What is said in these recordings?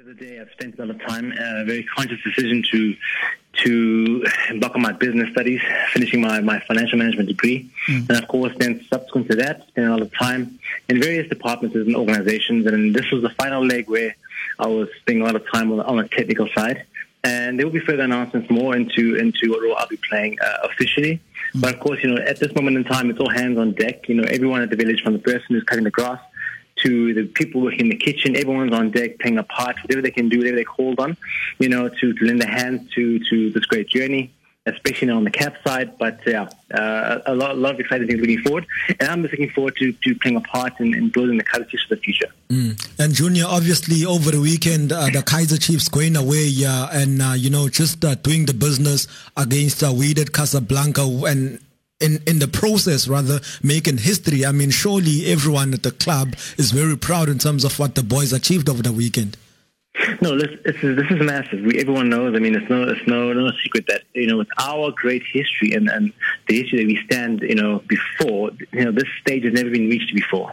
The other day, I've spent a lot of time, a uh, very conscious decision to to embark on my business studies, finishing my, my financial management degree. Mm. And of course, then subsequent to that, spent a lot of time in various departments and organizations. And this was the final leg where I was spending a lot of time on the, on the technical side. And there will be further announcements more into into what role I'll be playing uh, officially. Mm. But of course, you know, at this moment in time, it's all hands on deck. You know, everyone at the village, from the person who's cutting the grass to the people working in the kitchen. Everyone's on deck playing a part, whatever they can do, whatever they called on, you know, to, to lend a hand to, to this great journey especially on the CAF side. But yeah, uh, a, lot, a lot of exciting things looking forward. And I'm just looking forward to, to playing a part in, in building the Chiefs for the future. Mm. And Junior, obviously, over the weekend, uh, the Kaizer Chiefs going away uh, and, you know, just uh, doing the business against uh, Wydad Casablanca and in, in the process, rather making history. I mean, surely everyone at the club is very proud in terms of what the boys achieved over the weekend. No, this, this is this is massive. We, everyone knows. I mean, it's no it's no no secret that you know with our great history and, and the history that we stand, you know, before you know this stage has never been reached before.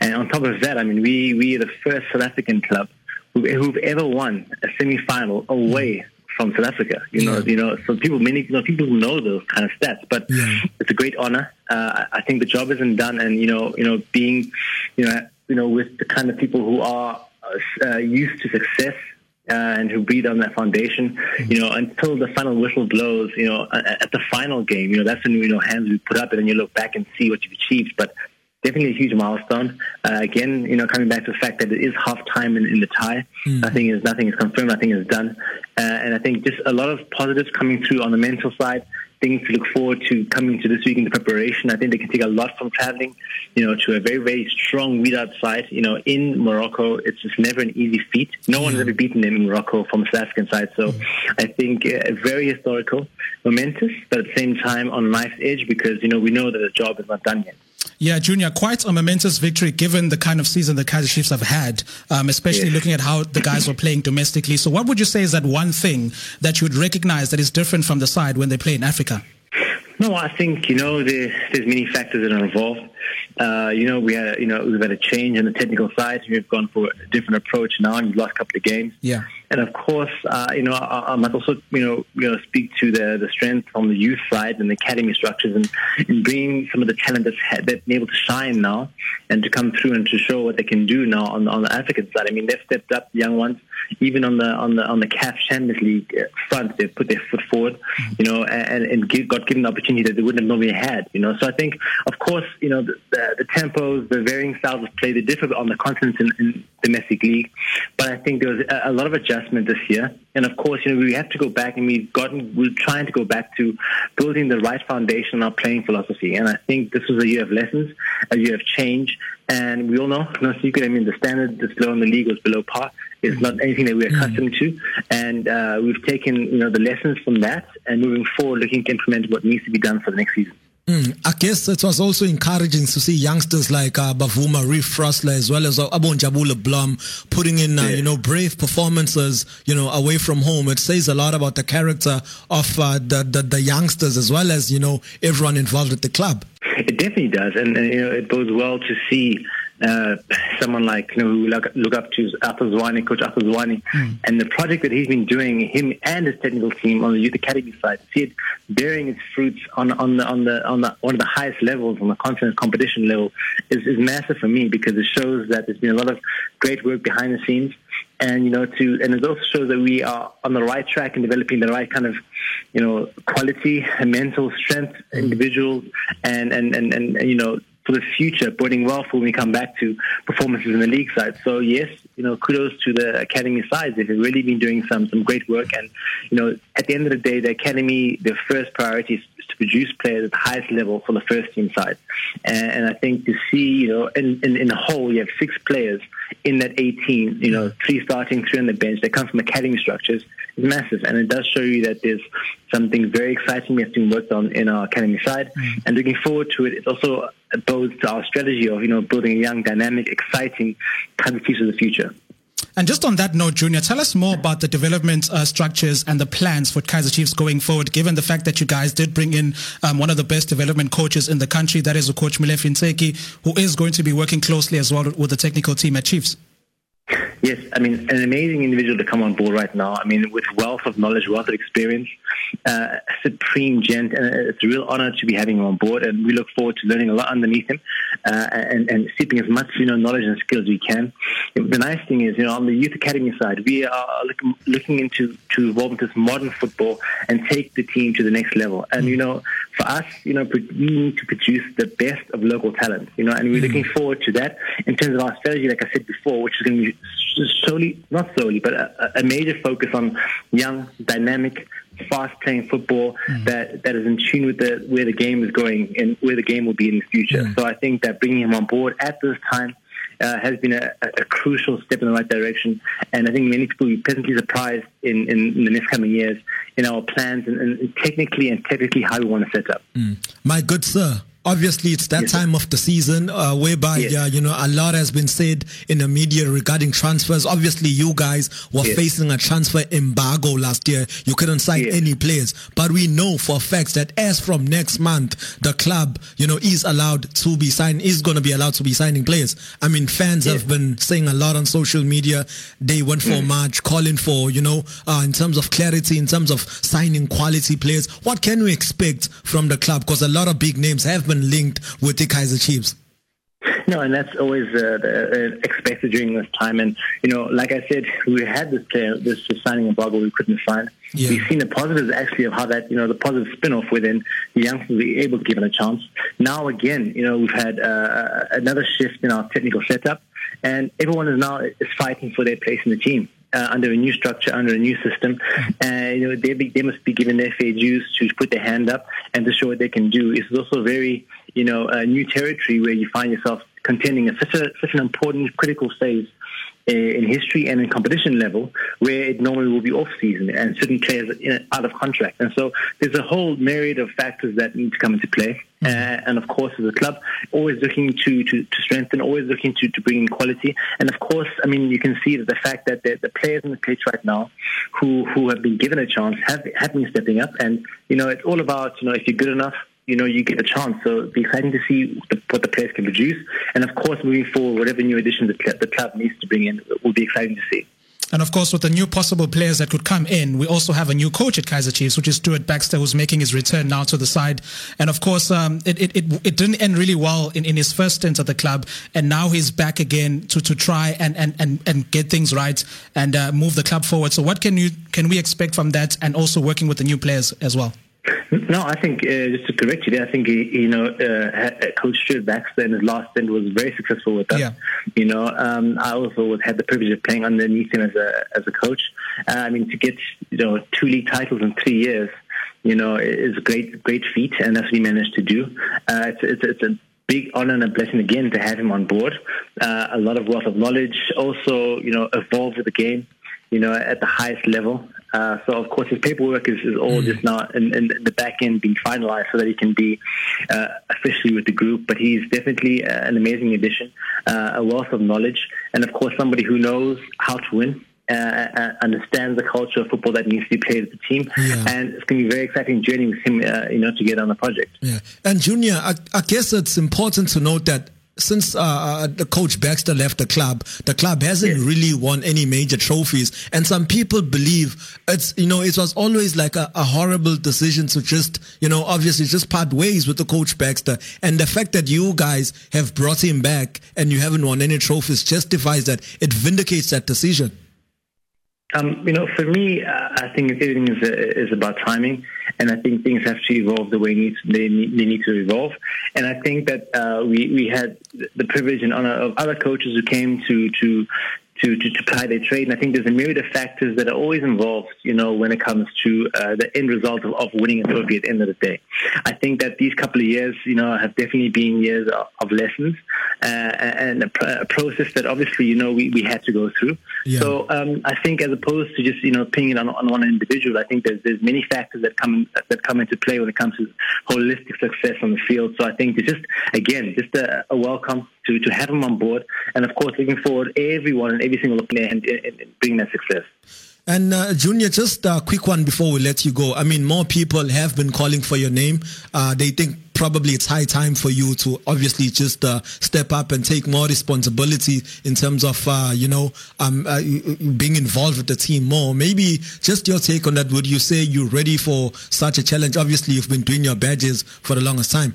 And on top of that, I mean, we we are the first South African club who, who've ever won a semi-final away from South Africa. You know, yeah. you know, so people, many, you know, people know those kind of stats, but yeah. it's a great honor. Uh, I think the job isn't done, and you know, you know, being, you know, you know, with the kind of people who are uh, used to success. Uh, and who breathe on that foundation, mm-hmm. you know, until the final whistle blows, you know, at, at the final game, you know, that's when, you know, hands we put up and then you look back and see what you've achieved. But definitely a huge milestone. Uh, again, you know, coming back to the fact that it is half time in, in the tie. Mm. Nothing is nothing is confirmed. Nothing is done, uh, and I think just a lot of positives coming through on the mental side. Things to look forward to coming to this week in the preparation. I think they can take a lot from traveling, you know, to a very very strong Wydad side. You know, in Morocco, it's just never an easy feat. No one has ever beaten them in Morocco from the South African side. So, mm. I think uh, very historical, momentous, but at the same time on a nice edge because you know we know that the job is not done yet. Yeah, Junior, quite a momentous victory given the kind of season the Kaizer Chiefs have had, um, especially looking at how the guys were playing domestically. So, what would you say is that one thing that you would recognize that is different from the side when they play in Africa? No, I think you know there's many factors that are involved. Uh, you know, we had you know we've had a change on the technical side. We've gone for a different approach now, and we've lost a couple of games. Yeah. And of course, uh, you know, I, I, must also you know you know speak to the the strength on the youth side and the academy structures, and, and bring some of the talent that's had, that's been able to shine now, and to come through and to show what they can do now on on the African side. I mean, they've stepped up, young ones even on the on the on the CAF Champions League uh, front, they put their foot forward, you know, and, and give, got given the opportunity that they wouldn't have normally had, you know. So I think, of course, you know, the, the, the tempos, the varying styles of play, they differ on the continent in, in domestic league, but I think there was a, a lot of adjustment this year. And of course, you know, we have to go back and we've gotten, we're trying to go back to building the right foundation in our playing philosophy. And I think this was a year of lessons, a year of change. And we all know, no secret, I mean, the standard that's below in the league was below par. It's not anything that we're accustomed to. And uh, we've taken, you know, the lessons from that and moving forward, looking to implement what needs to be done for the next season. Mm, I guess it was also encouraging to see youngsters like uh, Bavuma, Reeve Frosler, as well as uh, Abonjabula Blom putting in, uh, yeah. you know, brave performances, you know, away from home. It says a lot about the character of uh, the, the, the youngsters as well as, you know, everyone involved at the club. It definitely does. And, and you know, it bodes well to see uh, someone like you know who look, look up to Arthur Zwane, Coach Arthur Zwane, mm. and the project that he's been doing, him and his technical team on the youth academy side, see it bearing its fruits on on the on the on the one of the highest levels on the continent competition level is, is massive for me because it shows that there's been a lot of great work behind the scenes and you know to and it also shows that we are on the right track in developing the right kind of you know quality and mental strength hmm. individuals and and and, and, and you know for the future, boding well for when we come back to performances in the league side. So yes, you know, kudos to the academy side. They've really been doing some some great work, and you know, at the end of the day, the academy, their first priority is to produce players at the highest level for the first team side. And, and I think to see, you know, in, in, in the whole, you have six players in that 18, you know, three starting, three on the bench. They come from academy structures. It's massive, and it does show you that there's something very exciting we have been worked on in our academy side. Mm. And looking forward to it, it's also bodes to our strategy of, you know, building a young, dynamic, exciting kind of piece of the future. And just on that note, Junior, tell us more about the development uh, structures and the plans for Kaizer Chiefs going forward, given the fact that you guys did bring in um, one of the best development coaches in the country, that is Coach Molefi Ntseki, who is going to be working closely as well with the technical team at Chiefs. Yes, I mean, an amazing individual to come on board right now. I mean, with wealth of knowledge, wealth of experience, uh, supreme gent, and it's a real honor to be having him on board. And we look forward to learning a lot underneath him uh, and, and seeping as much, you know, knowledge and skills we can. The nice thing is, you know, on the youth academy side, we are looking, looking into to evolve into this modern football and take the team to the next level. And you know, for us, you know, we need to produce the best of local talent. You know, and we're looking forward to that in terms of our strategy, like I said before, which is going to be solely, not solely, but a, a major focus on young, dynamic, fast-playing football mm. that, that is in tune with the, where the game is going and where the game will be in the future. Mm. So I think that bringing him on board at this time uh, has been a, a, crucial step in the right direction. And I think many people will be pleasantly surprised in, in, in the next coming years in our plans and, and, technically and technically how we want to set up. Mm. My good sir, obviously it's that yes, time of the season uh, whereby yes. uh, you know a lot has been said in the media regarding transfers. Obviously you guys were yes. facing a transfer embargo last year. You couldn't sign any players. But we know for facts that as from next month the club you know is allowed to be signed is going to be allowed to be signing players. I mean fans have been saying a lot on social media. They went for mm. march calling for you know uh, in terms of clarity in terms of signing quality players. What can we expect from the club? Because a lot of big names have been linked with the Kaizer Chiefs. No, and that's always uh, uh, expected during this time. And you know, like I said, we had this player, this signing embargo we couldn't sign. Yeah. We've seen the positives actually of how that, you know, the positive spin-off within the youngsters were able to give it a chance. Now again, you know, we've had uh, another shift in our technical setup, and everyone is now is fighting for their place in the team uh, under a new structure, under a new system. And you know, they, be, they must be given their fair dues to put their hand up and to show what they can do. It's also very, you know, a new territory where you find yourself contending at such, a, such an important, critical phase in history and in competition level where it normally will be off season and certain players are out of contract. And so there's a whole myriad of factors that need to come into play. Mm-hmm. Uh, and of course, as a club, always looking to, to, to strengthen, always looking to, to bring in quality. And of course, I mean, you can see that the fact that the, the players in the pitch right now who, who have been given a chance have, have been stepping up. And, you know, it's all about, you know, if you're good enough, you know, you get a chance. So it'll be exciting to see what the players can produce. And of course, moving forward, whatever new club, the club needs to bring in will be exciting to see. And of course, with the new possible players that could come in, we also have a new coach at Kaizer Chiefs, which is Stuart Baxter, who's making his return now to the side. And of course, um, it, it, it, it, didn't end really well in, in his first stint at the club. And now he's back again to, to try and, and, and, and get things right and uh, move the club forward. So what can you, can we expect from that and also working with the new players as well? No, I think uh, just to correct you there, I think you know uh, Coach Stuart Baxter in his last stint was very successful with us. Yeah. You know, um, I also had the privilege of playing underneath him as a as a coach. Uh, I mean, to get you know two league titles in three years, you know, is a great great feat, and that's what he managed to do. Uh, it's, it's, it's a big honor and a blessing again to have him on board. Uh, a lot of wealth of knowledge, also you know, evolve with the game you know, at the highest level. Uh, so, of course, his paperwork is, is all mm. just now in, in, the back end being finalized so that he can be uh, officially with the group. But he's definitely uh, an amazing addition, uh, a wealth of knowledge, and, of course, somebody who knows how to win. Uh, uh, understands the culture of football that needs to be played at the team, yeah. and it's going to be a very exciting journey with him, you know, to get on the project. Yeah, and Junior, I, I guess it's important to note that since uh, uh, the coach Baxter left the club, the club hasn't yes. really won any major trophies. And some people believe it's, you know, it was always like a, a, horrible decision to just, you know, obviously just part ways with the coach Baxter. And the fact that you guys have brought him back and you haven't won any trophies justifies that. It vindicates that decision. Um, you know, for me, uh, I think everything is, uh, is about timing, and I think things have to evolve the way they, need, they need to evolve. And I think that uh, we we had the privilege and honor of other coaches who came to to to, to, to ply their trade. And I think there's a myriad of factors that are always involved, you know, when it comes to uh, the end result of, of winning a trophy at the end of the day. I think that these couple of years, you know, have definitely been years of, of lessons uh, and a, a, process that obviously, you know, we, we had to go through. Yeah. So um, I think as opposed to just, you know, pinning it on, on one individual, I think there's, there's many factors that come, that come into play when it comes to holistic success on the field. So I think it's just, again, just a, a welcome to, to have him on board. And of course, looking forward everyone and every single player and, and, and bring that success. And uh, Junior, just a quick one before we let you go. I mean, more people have been calling for your name. Uh, they think probably it's high time for you to obviously just uh, step up and take more responsibility in terms of uh, you know um, uh, being involved with the team more. Maybe just your take on that. Would you say you're ready for such a challenge? Obviously, you've been doing your badges for the longest time.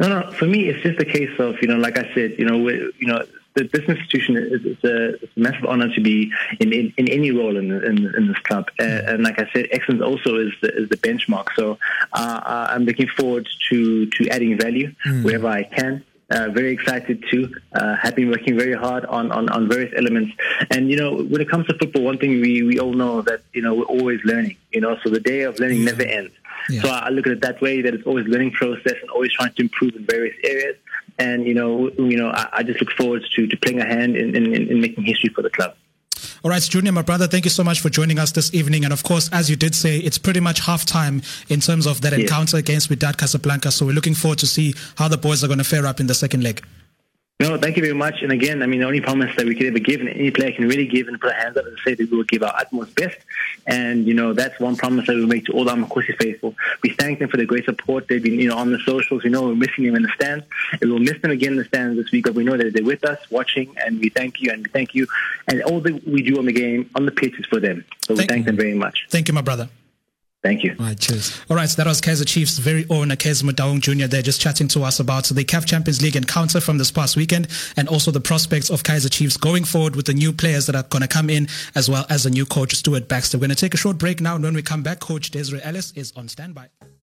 No, no. For me, it's just a case of you know, like I said, you know, you know, this institution is it's a, it's a, massive honor to be in, in, in any role in, in, in this club. Uh, and like I said, excellence also is the, is the benchmark. So uh, uh I'm looking forward to, to adding value mm. wherever I can. Uh, very excited too. Uh, have been working very hard on, on, on various elements. And, you know, when it comes to football, one thing we, we all know that, you know, we're always learning, you know, so the day of learning never ends. Yeah. So I look at it that way, that it's always learning process and always trying to improve in various areas. And, you know, you know, I, I just look forward to, to playing a hand in, in, in making history for the club. All right, Junior, my brother, thank you so much for joining us this evening. And of course, as you did say, it's pretty much half time in terms of that encounter against Wydad Casablanca. So we're looking forward to see how the boys are going to fare up in the second leg. No, thank you very much. And again, I mean, the only promise that we can ever give, and any player can really give and put our hands up and say that we will give our utmost best. And, you know, that's one promise that we make to all the Amakhosi faithful. We thank them for the great support. They've been, you know, on the socials. We know we're missing them in the stands. And we'll miss them again in the stands this week, but we know that they're with us, watching, and we thank you, and we thank you. And all that we do on the game, on the pitch, is for them. So thank we thank them very much. Thank you, my brother. Thank you. All right, cheers. All right, so that was Kaizer Chiefs' very own Kaizer Motaung Jr. there just chatting to us about the CAF Champions League encounter from this past weekend and also the prospects of Kaizer Chiefs going forward with the new players that are going to come in as well as the new coach Stuart Baxter. We're going to take a short break now and when we come back, Coach Desiree Ellis is on standby.